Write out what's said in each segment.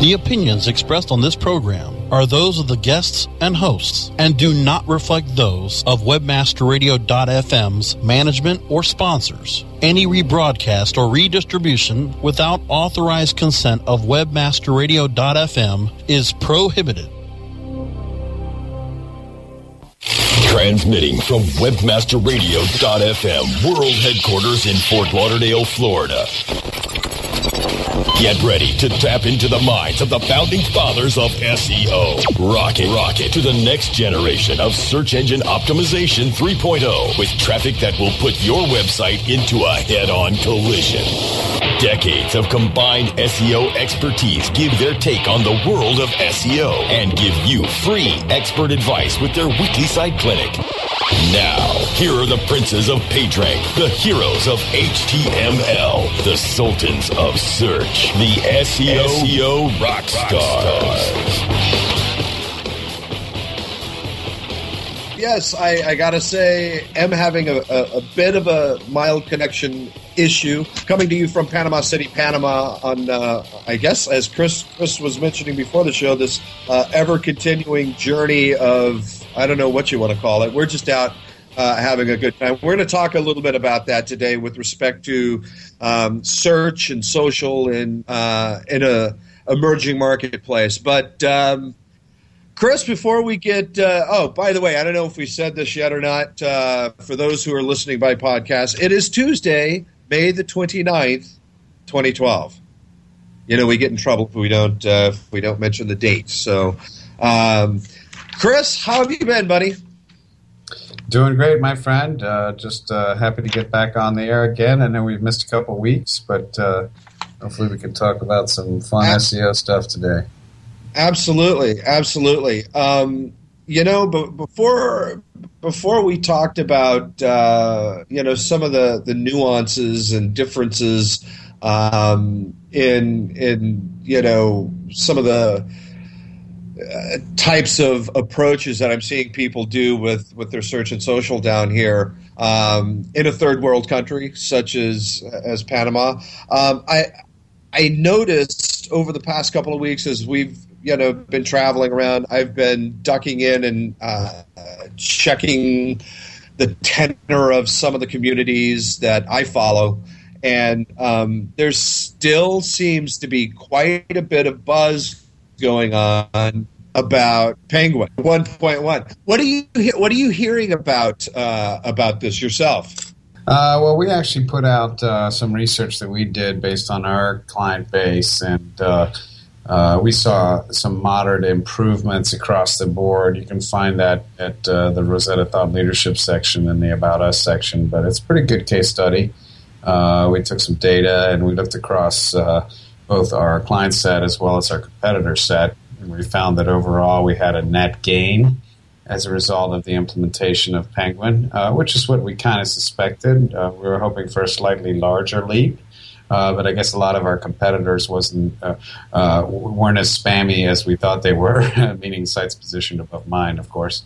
The opinions expressed on this program are those of the guests and hosts and do not reflect those of webmasterradio.fm's management or sponsors. Any rebroadcast or redistribution without authorized consent of webmasterradio.fm is prohibited. Transmitting from webmasterradio.fm world headquarters in Fort Lauderdale, Florida. Get ready to tap into the minds of the founding fathers of SEO. Rocket, rocket to the next generation of search engine optimization 3.0 with traffic that will put your website into a head-on collision. Decades of combined SEO expertise give their take on the world of SEO and give you free expert advice with their weekly site clinic. Now, here are the princes of PageRank, the heroes of HTML, the sultans of search, the SEO, SEO rock stars. Yes, I, I got to say, am having a, a, a, bit of a mild connection issue. Coming to you from Panama City, Panama, on uh, I guess as Chris Chris was mentioning before the show, this uh, ever continuing journey of I don't know what you want to call it. We're just out uh, having a good time. We're going to talk a little bit about that today with respect to um, search and social in uh, in a emerging marketplace. But um, Chris, before we get uh, oh, by the way, I don't know if we said this yet or not. Uh, for those who are listening by podcast, it is Tuesday, May the 29th, 2012. You know, we get in trouble if we don't uh, if we don't mention the date. So. Um, Chris, how have you been, buddy? Doing great, my friend. Uh, just uh, happy to get back on the air again. I know we've missed a couple weeks, but uh, hopefully we can talk about some fun SEO stuff today. Absolutely, absolutely. Um, you know, before before we talked about uh, you know some of the the nuances and differences um, in in you know some of the types of approaches that I'm seeing people do with, with their search and social down here um, in a third world country such as as Panama. Um, I I noticed over the past couple of weeks as we've you know been traveling around, I've been ducking in and uh, checking the tenor of some of the communities that I follow. And um, there still seems to be quite a bit of buzz going on about Penguin 1.1. What are you What are you hearing about uh, about this yourself? Uh, well, we actually put out uh, some research that we did based on our client base, and uh, uh, we saw some moderate improvements across the board. You can find that at uh, the Rosetta Thought Leadership section in the About Us section, but it's a pretty good case study. we took some data and we looked across both our client set as well as our competitor set and we found that overall we had a net gain as a result of the implementation of Penguin, uh, which is what we kind of suspected. Uh, we were hoping for a slightly larger leap. Uh, but I guess a lot of our competitors wasn't uh, uh, weren't as spammy as we thought they were, meaning sites positioned above mine, of course.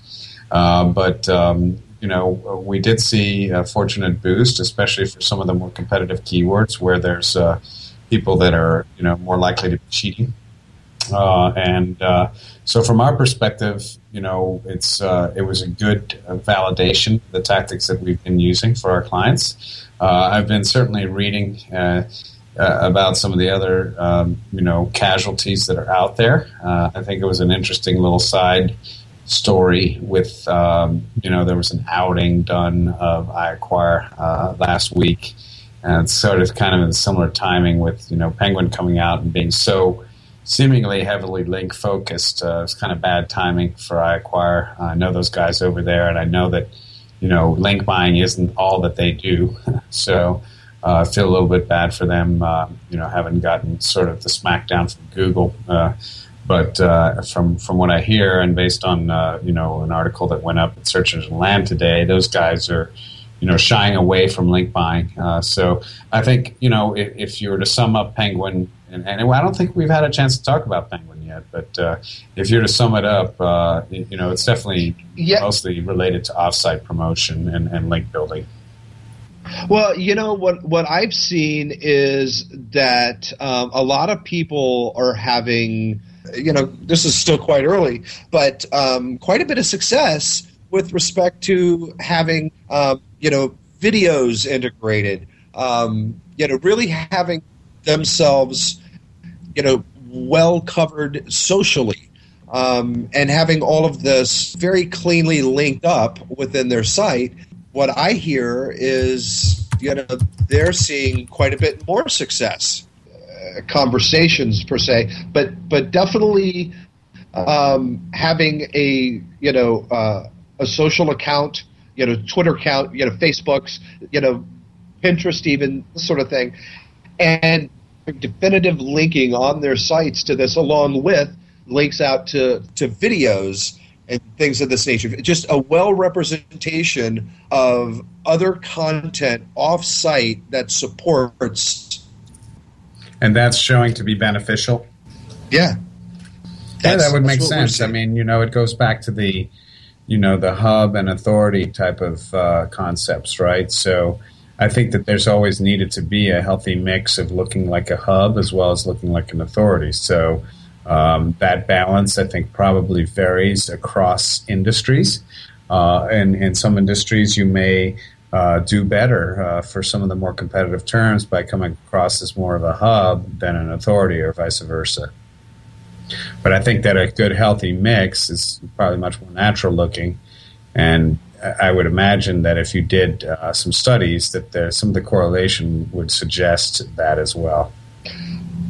Uh, but um, you know, we did see a fortunate boost, especially for some of the more competitive keywords where there's people that are you know more likely to be cheating uh, and uh, so, from our perspective, you know, it's uh, it was a good validation the tactics that we've been using for our clients. Uh, I've been certainly reading uh, uh, about some of the other um, you know casualties that are out there. I think it was an interesting little side story with um, you know there was an outing done of iAcquire last week, and sort of kind of in similar timing with you know Penguin coming out and being so seemingly heavily link focused. Uh, it's kind of bad timing for iAcquire. I know those guys over there, and I know that you know link buying isn't all that they do. so uh, I feel a little bit bad for them. Uh, you know, having gotten sort of the smackdown from Google. Uh, but uh, from from what I hear, and based on uh, you know an article that went up at Search Engine Land today, those guys are you know shying away from link buying. so I think you know if, if you were to sum up Penguin and, and I don't think we've had a chance to talk about Penguin yet. But uh, if you're to sum it up, uh, you know, it's definitely yeah. mostly related to offsite promotion and, and link building. Well, you know what what I've seen is that um, a lot of people are having, you know, this is still quite early, but um, quite a bit of success with respect to having, um, you know, videos integrated. Um, you know, really having themselves, you know, well covered socially. Um, and having all of this very cleanly linked up within their site what I hear is, you know, they're seeing quite a bit more success, uh, conversations per se, but but definitely um, having a you know uh, a social account, you know, Twitter account, you know, Facebook's, you know, Pinterest, even this sort of thing, and definitive linking on their sites to this, along with links out to to videos and things of this nature. Just a well representation of other content off site that supports. And that's showing to be beneficial? Yeah. yeah, that would make sense. I mean, you know, it goes back to the, you know, the hub and authority type of uh, concepts, right? So I think that there's always needed to be a healthy mix of looking like a hub as well as looking like an authority. So um, that balance, I think, probably varies across industries. Uh, and in some industries, you may uh, do better uh, for some of the more competitive terms by coming across as more of a hub than an authority, or vice versa. But I think that a good, healthy mix is probably much more natural looking. And I would imagine that if you did uh, some studies, that there, some of the correlation would suggest that as well.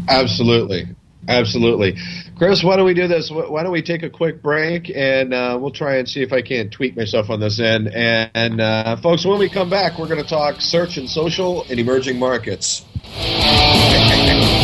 Absolutely. Absolutely. Chris, why don't we do this? Why don't we take a quick break and uh, we'll try and see if I can tweak myself on this end. And, and uh, folks, when we come back, we're going to talk search and social in emerging markets.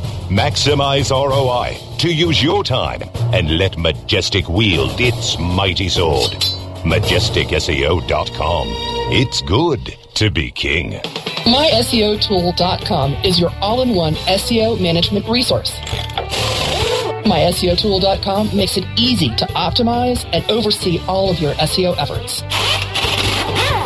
Maximize ROI to use your time and let Majestic wield its mighty sword. MajesticSEO.com. It's good to be king. MySEOTool.com is your all-in-one SEO management resource. MySEOTool.com makes it easy to optimize and oversee all of your SEO efforts.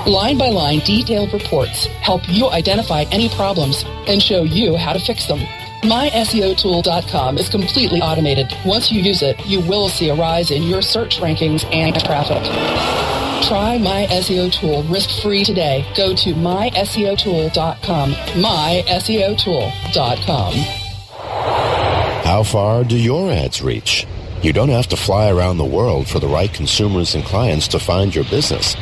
Line by line detailed reports help you identify any problems and show you how to fix them. MySEOTool.com is completely automated. Once you use it, you will see a rise in your search rankings and traffic. Try My SEO Tool risk-free today. Go to myseotool.com. myseotool.com. How far do your ads reach? You don't have to fly around the world for the right consumers and clients to find your business.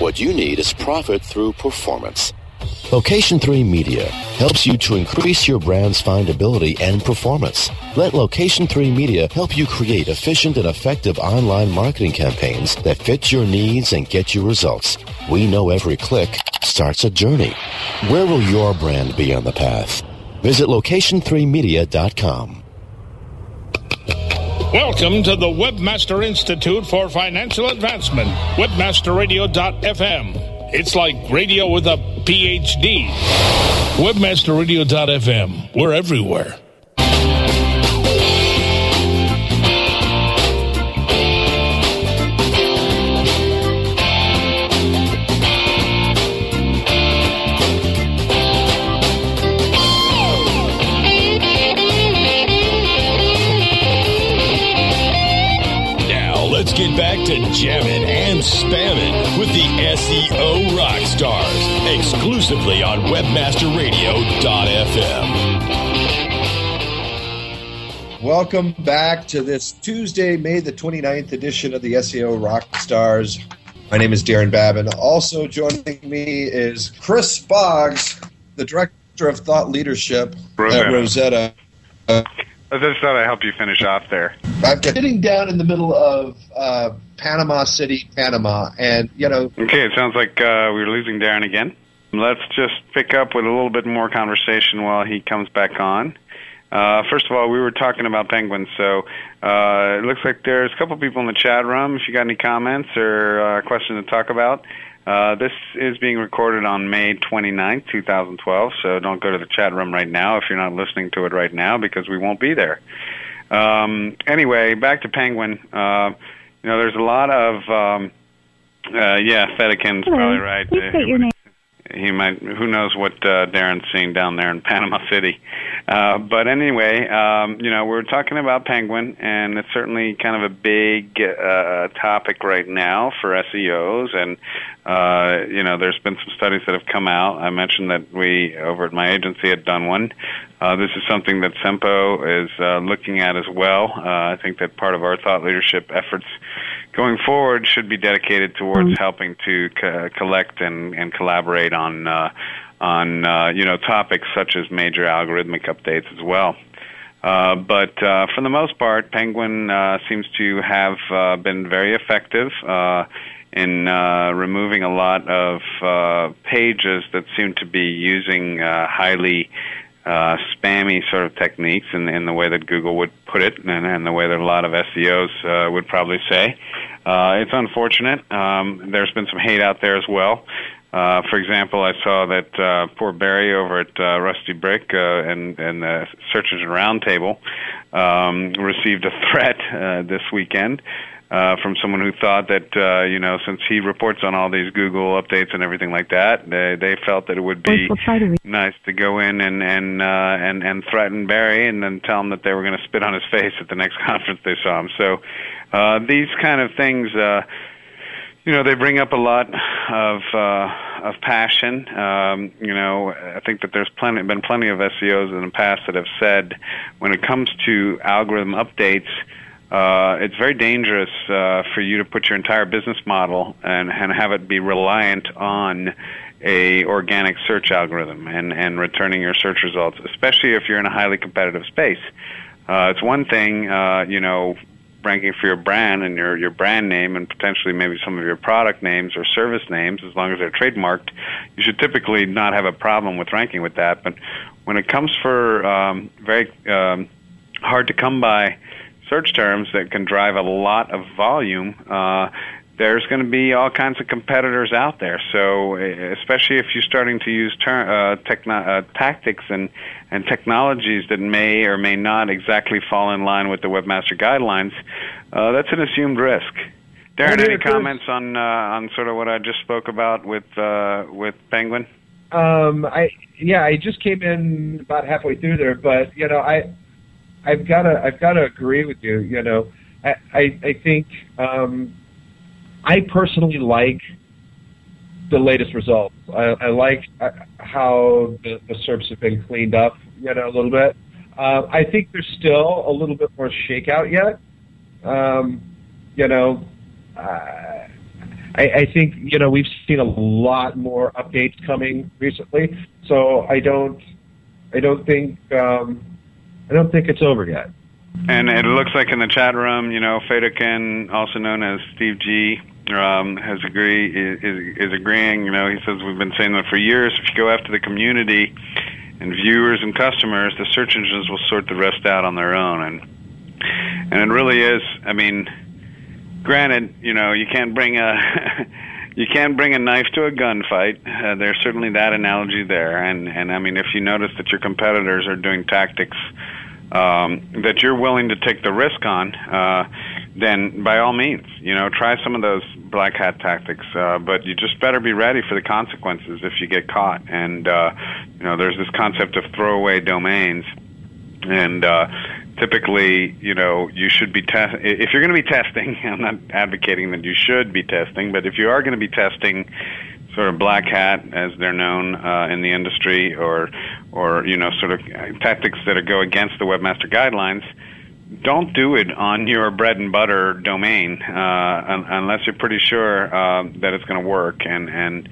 What you need is profit through performance. Location 3 Media helps you to increase your brand's findability and performance. Let Location 3 Media help you create efficient and effective online marketing campaigns that fit your needs and get you results. We know every click starts a journey. Where will your brand be on the path? Visit location3media.com. Welcome to the Webmaster Institute for Financial Advancement, webmasterradio.fm. It's like radio with a PhD. Webmasterradio.fm. We're everywhere. Now, let's get back to jamming and spamming with the SEO rock stars exclusively on webmasterradio.fm. Welcome back to this Tuesday, May the 29th edition of the SEO Rock Stars. My name is Darren Babin. Also joining me is Chris Boggs, the Director of Thought Leadership Rosetta. at Rosetta. I just thought I'd help you finish off there. I'm sitting down in the middle of uh, Panama City, Panama, and you know, Okay, it sounds like uh, we're losing Darren again. Let's just pick up with a little bit more conversation while he comes back on. Uh, first of all, we were talking about penguins, so uh, it looks like there's a couple people in the chat room. If you got any comments or uh, questions to talk about, uh, this is being recorded on May 29th, 2012, so don't go to the chat room right now if you're not listening to it right now because we won't be there. Um, anyway, back to Penguin. Uh, you know, there's a lot of, um, uh, yeah, Fedekin's Hello. probably right. Please Uh, state your name. he might who knows what uh, Darren's seeing down there in Panama City. Uh, but anyway, um, you know, we're talking about Penguin, and it's certainly kind of a big uh, topic right now for SEOs. And uh, you know, there's been some studies that have come out. I mentioned that we over at my agency had done one. Uh, this is something that Sempo is uh, looking at as well. Uh, I think that part of our thought leadership efforts going forward should be dedicated towards helping to co- collect and, and collaborate on uh, on uh, you know topics such as major algorithmic updates as well. Uh, but uh, for the most part, Penguin uh, seems to have uh, been very effective uh, in uh, removing a lot of uh, pages that seem to be using uh, highly uh, spammy sort of techniques in, in the way that Google would put it, and, and the way that a lot of SEOs uh, would probably say. Uh, it's unfortunate. Um, there's been some hate out there as well. Uh, for example, I saw that uh, poor Barry over at uh, Rusty Brick uh, and, and the Search Engine Roundtable um, received a threat uh, this weekend uh, from someone who thought that uh, you know since he reports on all these Google updates and everything like that, they, they felt that it would be We'll try to read. nice to go in and and uh, and and threaten Barry and then tell him that they were going to spit on his face at the next conference they saw him. So uh, these kind of things. Uh, you know, they bring up a lot of uh, of passion. Um, you know, I think that there's plenty been plenty of SEOs in the past that have said when it comes to algorithm updates, uh, it's very dangerous uh, for you to put your entire business model and, and have it be reliant on a organic search algorithm and, and returning your search results, especially if you're in a highly competitive space. Uh, it's one thing, uh, you know, ranking for your brand and your your brand name and potentially maybe some of your product names or service names as long as they're trademarked you should typically not have a problem with ranking with that but when it comes for um, very um, hard to come by search terms that can drive a lot of volume uh, there's going to be all kinds of competitors out there. So, eh, especially if you're starting to use ter- uh, techno- uh, tactics and, and technologies that may or may not exactly fall in line with the webmaster guidelines, uh, that's an assumed risk. Darren, any comments on uh, on sort of what I just spoke about with uh, with Penguin? Um, I yeah, I just came in about halfway through there, but you know, I I've got to I've got to agree with you. You know, I I, I think um, I personally like the latest results. I, I like uh, how the, the SERPs have been cleaned up, you know, a little bit. Uh, I think there's still a little bit more shakeout yet. Um, you know, uh, I, I think you know we've seen a lot more updates coming recently, so I don't, I don't think, um, I don't think it's over yet. And it looks like in the chat room, you know, Fedekin, also known as Steve G, um, has agree is, is agreeing. You know, he says we've been saying that for years. If you go after the community and viewers and customers, the search engines will sort the rest out on their own. And and it really is. I mean, granted, you know, you can't bring a you can't bring a knife to a gunfight. Uh, there's certainly that analogy there. And and I mean, if you notice that your competitors are doing tactics um, that you're willing to take the risk on, uh, then by all means, you know, try some of those black hat tactics. Uh, but you just better be ready for the consequences if you get caught. And uh, you know, there's this concept of throwaway domains. and uh, typically, you know, you should be test. If you're going to be testing, I'm not advocating that you should be testing, but if you are going to be testing, sort of black hat as they're known uh, in the industry, or or you know, sort of tactics that go against the webmaster guidelines. Don't do it on your bread and butter domain uh, un- unless you're pretty sure uh, that it's going to work. And and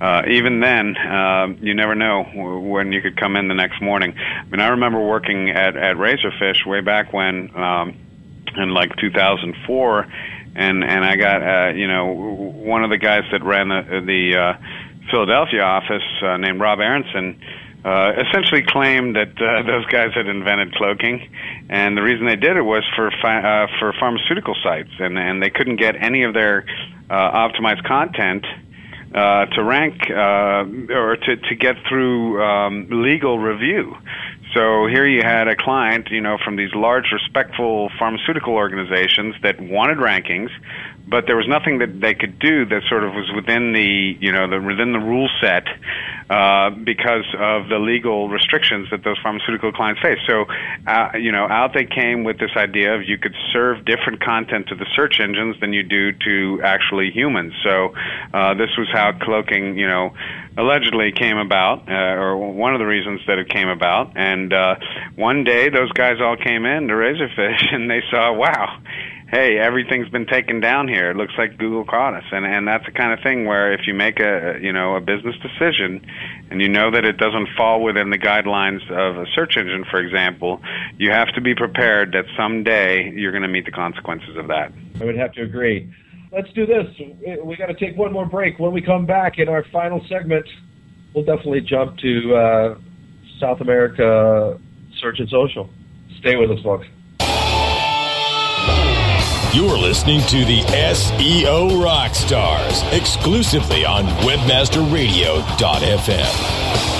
uh, even then, uh, you never know when you could come in the next morning. I mean, I remember working at at Razorfish way back when, um, in like 2004, and and I got uh, you know one of the guys that ran the the uh, Philadelphia office uh, named Rob Aronson. Uh, essentially claimed that uh, those guys had invented cloaking, and the reason they did it was for uh, for pharmaceutical sites, and and they couldn't get any of their uh, optimized content uh, to rank uh, or to, to get through um, legal review. So here you had a client, you know, from these large, respectful pharmaceutical organizations that wanted rankings, but there was nothing that they could do that sort of was within the, you know, the within the rule set uh, because of the legal restrictions that those pharmaceutical clients face. So, uh, you know, out they came with this idea of you could serve different content to the search engines than you do to actually humans. So, uh, this was how cloaking, you know, allegedly came about, uh, or one of the reasons that it came about. And uh, one day, those guys all came in to Razorfish, and they saw, wow hey, everything's been taken down here. It looks like Google caught us, and and that's the kind of thing where if you make a you know a business decision, and you know that it doesn't fall within the guidelines of a search engine, for example, you have to be prepared that someday you're going to meet the consequences of that. I would have to agree. Let's do this. We got to take one more break. When we come back in our final segment, we'll definitely jump to uh, South America Search and Social. Stay with us, folks. You're listening to the SEO Rockstars exclusively on WebmasterRadio.fm.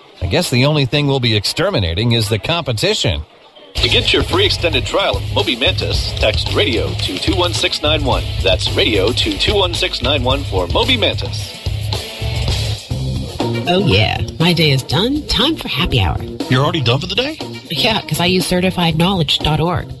I guess the only thing we'll be exterminating is the competition. To get your free extended trial of Moby Mantis, text radio to 21691. That's radio to 21691 for Moby Mantis. Oh, yeah. My day is done. Time for happy hour. You're already done for the day? Yeah, because I use certifiedknowledge.org.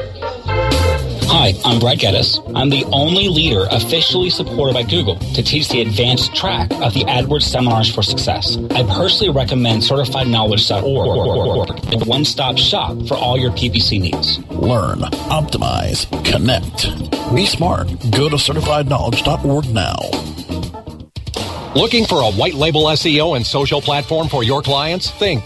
Hi, I'm Brad Geddes. I'm the only leader officially supported by Google to teach the advanced track of the AdWords Seminars for Success. I personally recommend CertifiedKnowledge.org, a one-stop shop for all your PPC needs. Learn, optimize, connect. Be smart. Go to CertifiedKnowledge.org now. Looking for a white label SEO and social platform for your clients? Think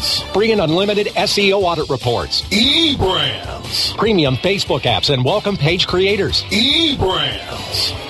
eBrandz. Free and unlimited SEO audit reports. eBrandz. Premium Facebook apps and welcome page creators. eBrandz.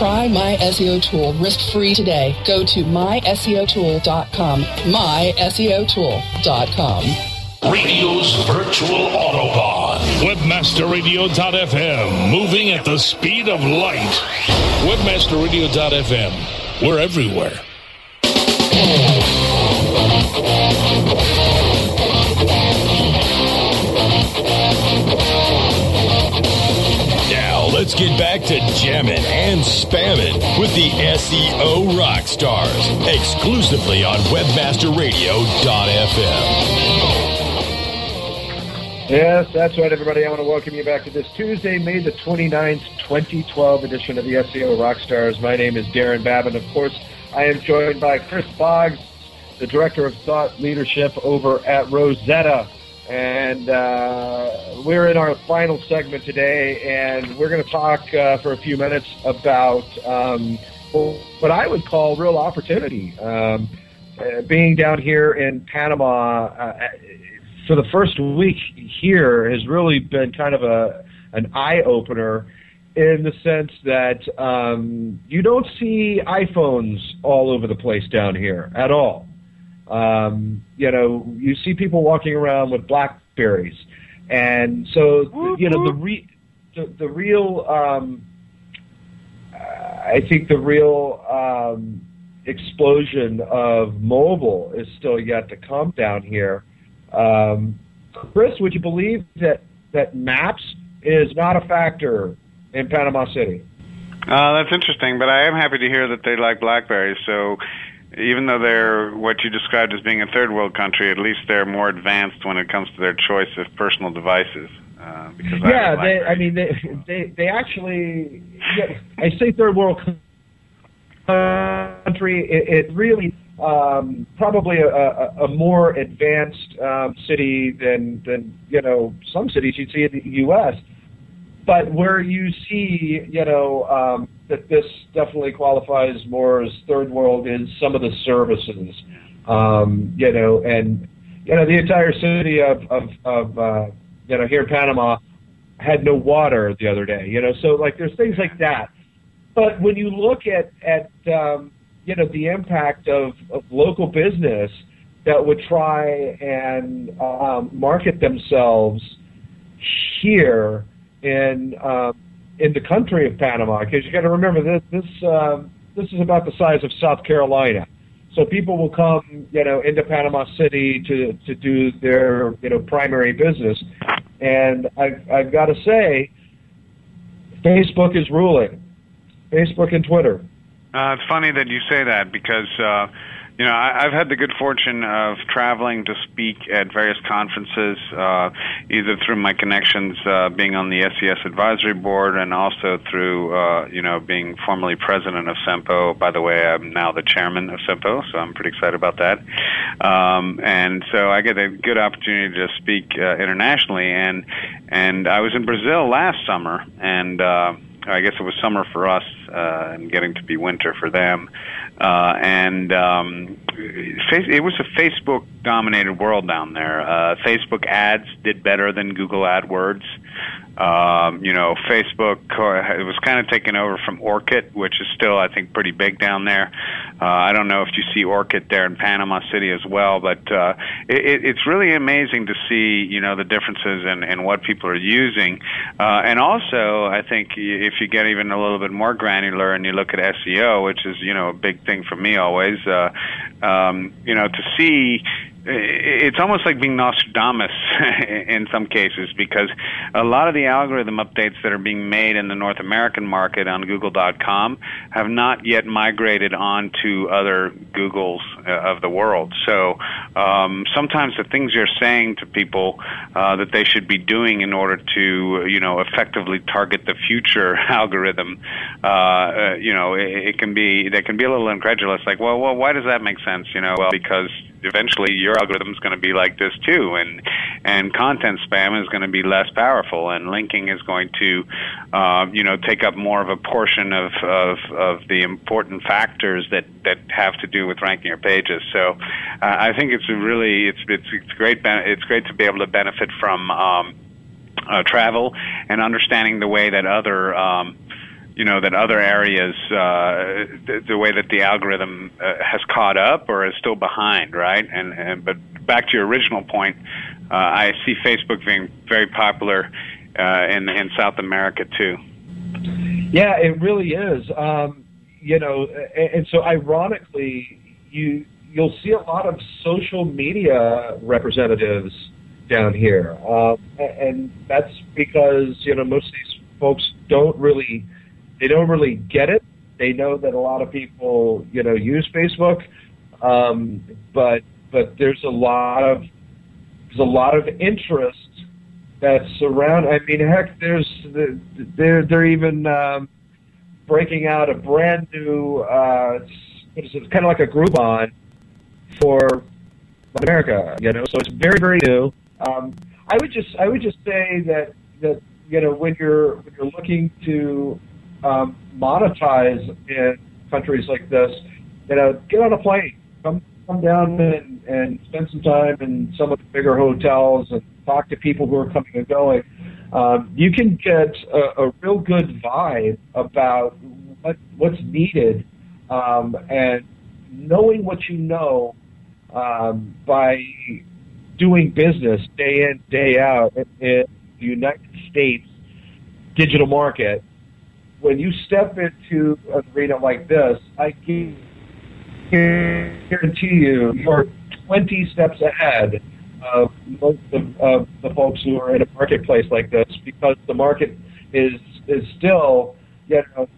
Try My SEO Tool risk-free today. Go to myseotool.com. myseotool.com. Radio's virtual Autobahn. Webmasterradio.fm, moving at the speed of light. Webmasterradio.fm, we're everywhere. Get back to jamming and spamming with the SEO rock stars exclusively on WebmasterRadio.fm. Yes, that's right, everybody. I want to welcome you back to this Tuesday, May the 29th, 2012 edition of the SEO Rockstars. My name is Darren Babin. Of course, I am joined by Chris Boggs, the Director of Thought Leadership over at Rosetta. And uh, we're in our final segment today, and we're going to talk uh, for a few minutes about um, what I would call real opportunity. Um, uh, being down here in Panama, uh, for the first week here has really been kind of a an eye opener in the sense that um, you don't see iPhones all over the place down here at all. Um, you know, you see people walking around with Blackberries, and so you know the re- the, the real. Um, I think the real um, explosion of mobile is still yet to come down here. Um, Chris, would you believe that that maps is not a factor in Panama City? Uh, that's interesting, but I am happy to hear that they like BlackBerries. So, even though they're what you described as being a third world country, at least they're more advanced when it comes to their choice of personal devices. Uh, because yeah, I, they, I mean, they they they actually. Yeah, I say third world country. It, it really um, probably a, a, a more advanced um, city than than you know some cities you'd see in the U.S. But where you see you know um, that this definitely qualifies more as third world is some of the services, um, you know, and you know the entire city of of, of uh, you know here in Panama had no water the other day, you know, so like there's things like that. But when you look at at um, you know the impact of, of local business that would try and um, market themselves here in uh, in the country of Panama, because you got to remember this this uh, this is about the size of South Carolina. So people will come, you know, into Panama City to to do their you know primary business, and I've I've got to say, Facebook is ruling, Facebook and Twitter. Uh, it's funny that you say that because uh, you know I, I've had the good fortune of traveling to speak at various conferences, uh, either through my connections uh, being on the SES advisory board, and also through uh, you know being formerly president of SEMPO. By the way, I'm now the chairman of SEMPO, so I'm pretty excited about that. Um, and so I get a good opportunity to speak uh, internationally, and and I was in Brazil last summer, and. Uh, I guess it was summer for us uh, and getting to be winter for them. Uh, and um, it was a Facebook dominated world down there. Uh, Facebook ads did better than Google AdWords. Um, you know, Facebook uh, it was kind of taken over from Orkut, which is still, I think, pretty big down there. Uh, I don't know if you see Orkut there in Panama City as well, but uh, it, it's really amazing to see, you know, the differences in, in what people are using. Uh, and also, I think if you get even a little bit more granular and you look at SEO, which is, you know, a big thing for me always, uh, um, you know, to see it's almost like being Nostradamus in some cases because a lot of the algorithm updates that are being made in the North American market on Google.com have not yet migrated onto other Googles uh, of the world. So um, sometimes the things you're saying to people uh, that they should be doing in order to, you know, effectively target the future algorithm, uh, uh, you know, it, it can be they can be a little incredulous. Like, well, well, why does that make sense? You know, well, because eventually your algorithm is going to be like this too, and and content spam is going to be less powerful, and linking is going to, uh, you know, take up more of a portion of, of of the important factors that that have to do with ranking your pages. So, uh, I think it's really it's it's it's great it's great to be able to benefit from. Um, uh, travel and understanding the way that other um, you know that other areas uh, the, the way that the algorithm uh, has caught up or is still behind, right? And, and but back to your original point, uh, I see Facebook being very popular uh, in in South America too. Yeah, it really is. Um, you know, and, and so ironically, you you'll see a lot of social media representatives down here, um, and that's because you know most of these folks don't really they don't really get it. They know that a lot of people you know use Facebook, um, but but there's a lot of there's a lot of interest that's around. I mean, heck, there's they're they're even um, breaking out a brand new uh, what is it? Kind of like a Groupon for America, you know. So it's very very new. Um, I would just I would just say that that you know when you're when you're looking to um, monetize in countries like this, you know, get on a plane, come come down and, and spend some time in some of the bigger hotels and talk to people who are coming and going. Um, you can get a, a real good vibe about what what's needed, um, and knowing what you know um, by doing business day in day out in the United States digital market. When you step into an arena like this, I guarantee you, you're 20 steps ahead of most of, of the folks who are in a marketplace like this because the market is is still, you know,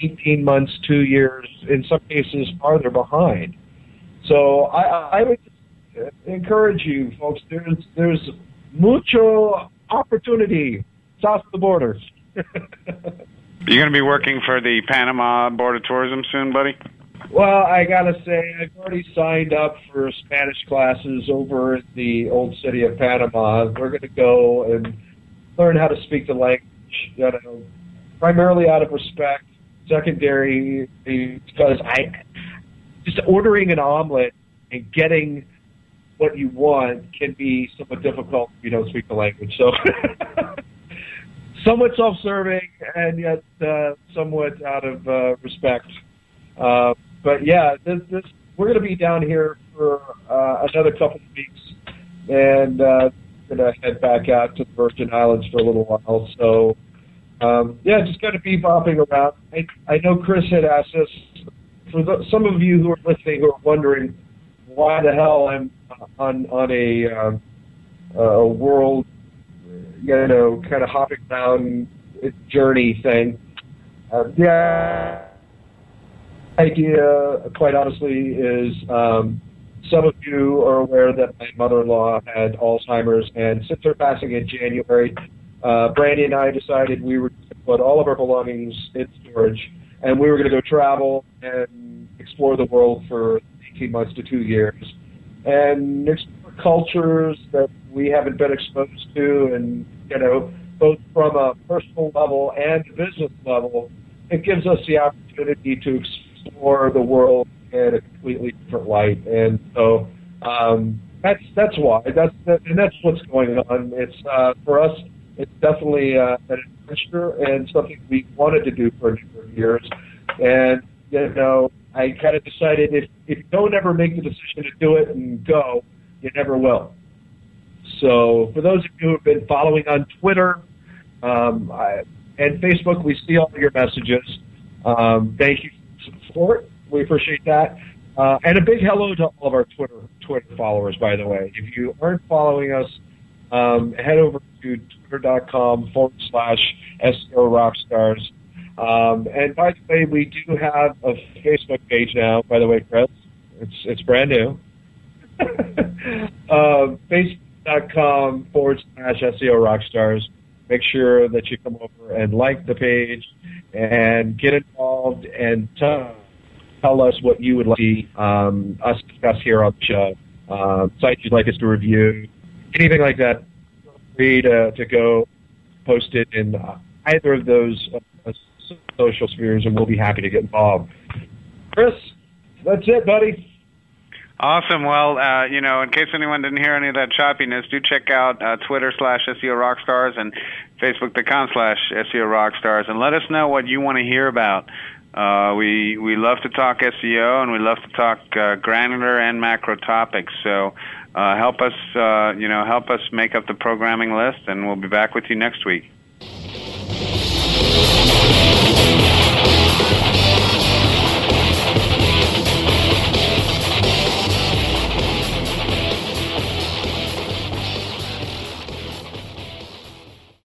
18 months, two years, in some cases farther behind. So I, I would encourage you, folks. There's there's mucho opportunity south of the border. You're going to be working for the Panama Board of Tourism soon, buddy. Well, I gotta say, I've already signed up for Spanish classes over at the old city of Panama. We're going to go and learn how to speak the language, you know, primarily out of respect. Secondary, because I just ordering an omelet and getting what you want can be somewhat difficult if you don't speak the language. So, somewhat self-serving and yet uh, somewhat out of uh, respect. Uh, but yeah, this, this we're going to be down here for uh, another couple of weeks, and uh, going to head back out to the Virgin Islands for a little while. So, um, yeah, just going to be bopping around. I, I know Chris had asked us for the, some of you who are listening who are wondering why the hell I'm on on a uh, a world, you know, kind of hopping down journey thing. Uh, yeah, idea, quite honestly, is um, some of you are aware that my mother-in-law had Alzheimer's, and since her passing in January, uh, Brandy and I decided we were going to put all of our belongings in storage, and we were going to go travel and explore the world for 18 months to two years, and explore cultures that we haven't been exposed to, and you know, both from a personal level and business level, it gives us the opportunity to explore the world in a completely different light. And so um, that's that's why that's that, and that's what's going on. It's uh, for us. It's definitely uh, an adventure and something we wanted to do for a number of years. And you know, I kind of decided if if you don't ever make the decision to do it and go, you never will. So for those of you who have been following on Twitter um, I, and Facebook, we see all your messages. Um, thank you for the support. We appreciate that. Uh, and a big hello to all of our Twitter Twitter followers, by the way. If you aren't following us, um, head over to twitter.com forward slash SEO Rockstars. Um, and by the way, we do have a Facebook page now, by the way, Chris. It's, it's brand new. Uh, Facebook.com forward slash SEO Rockstars. Make sure that you come over and like the page and get involved and tell tell us what you would like to see um, us discuss here on the show, uh, sites you'd like us to review, anything like that. Feel free to, to go post it in either of those uh, social spheres, and we'll be happy to get involved. Chris, that's it, buddy. Awesome. Well, uh, you know, in case anyone didn't hear any of that choppiness, do check out uh, Twitter slash SEO Rockstars and Facebook.com slash SEO Rockstars and let us know what you want to hear about. Uh, we we love to talk SEO and we love to talk uh, granular and macro topics. So uh, help us, uh, you know, help us make up the programming list, and we'll be back with you next week.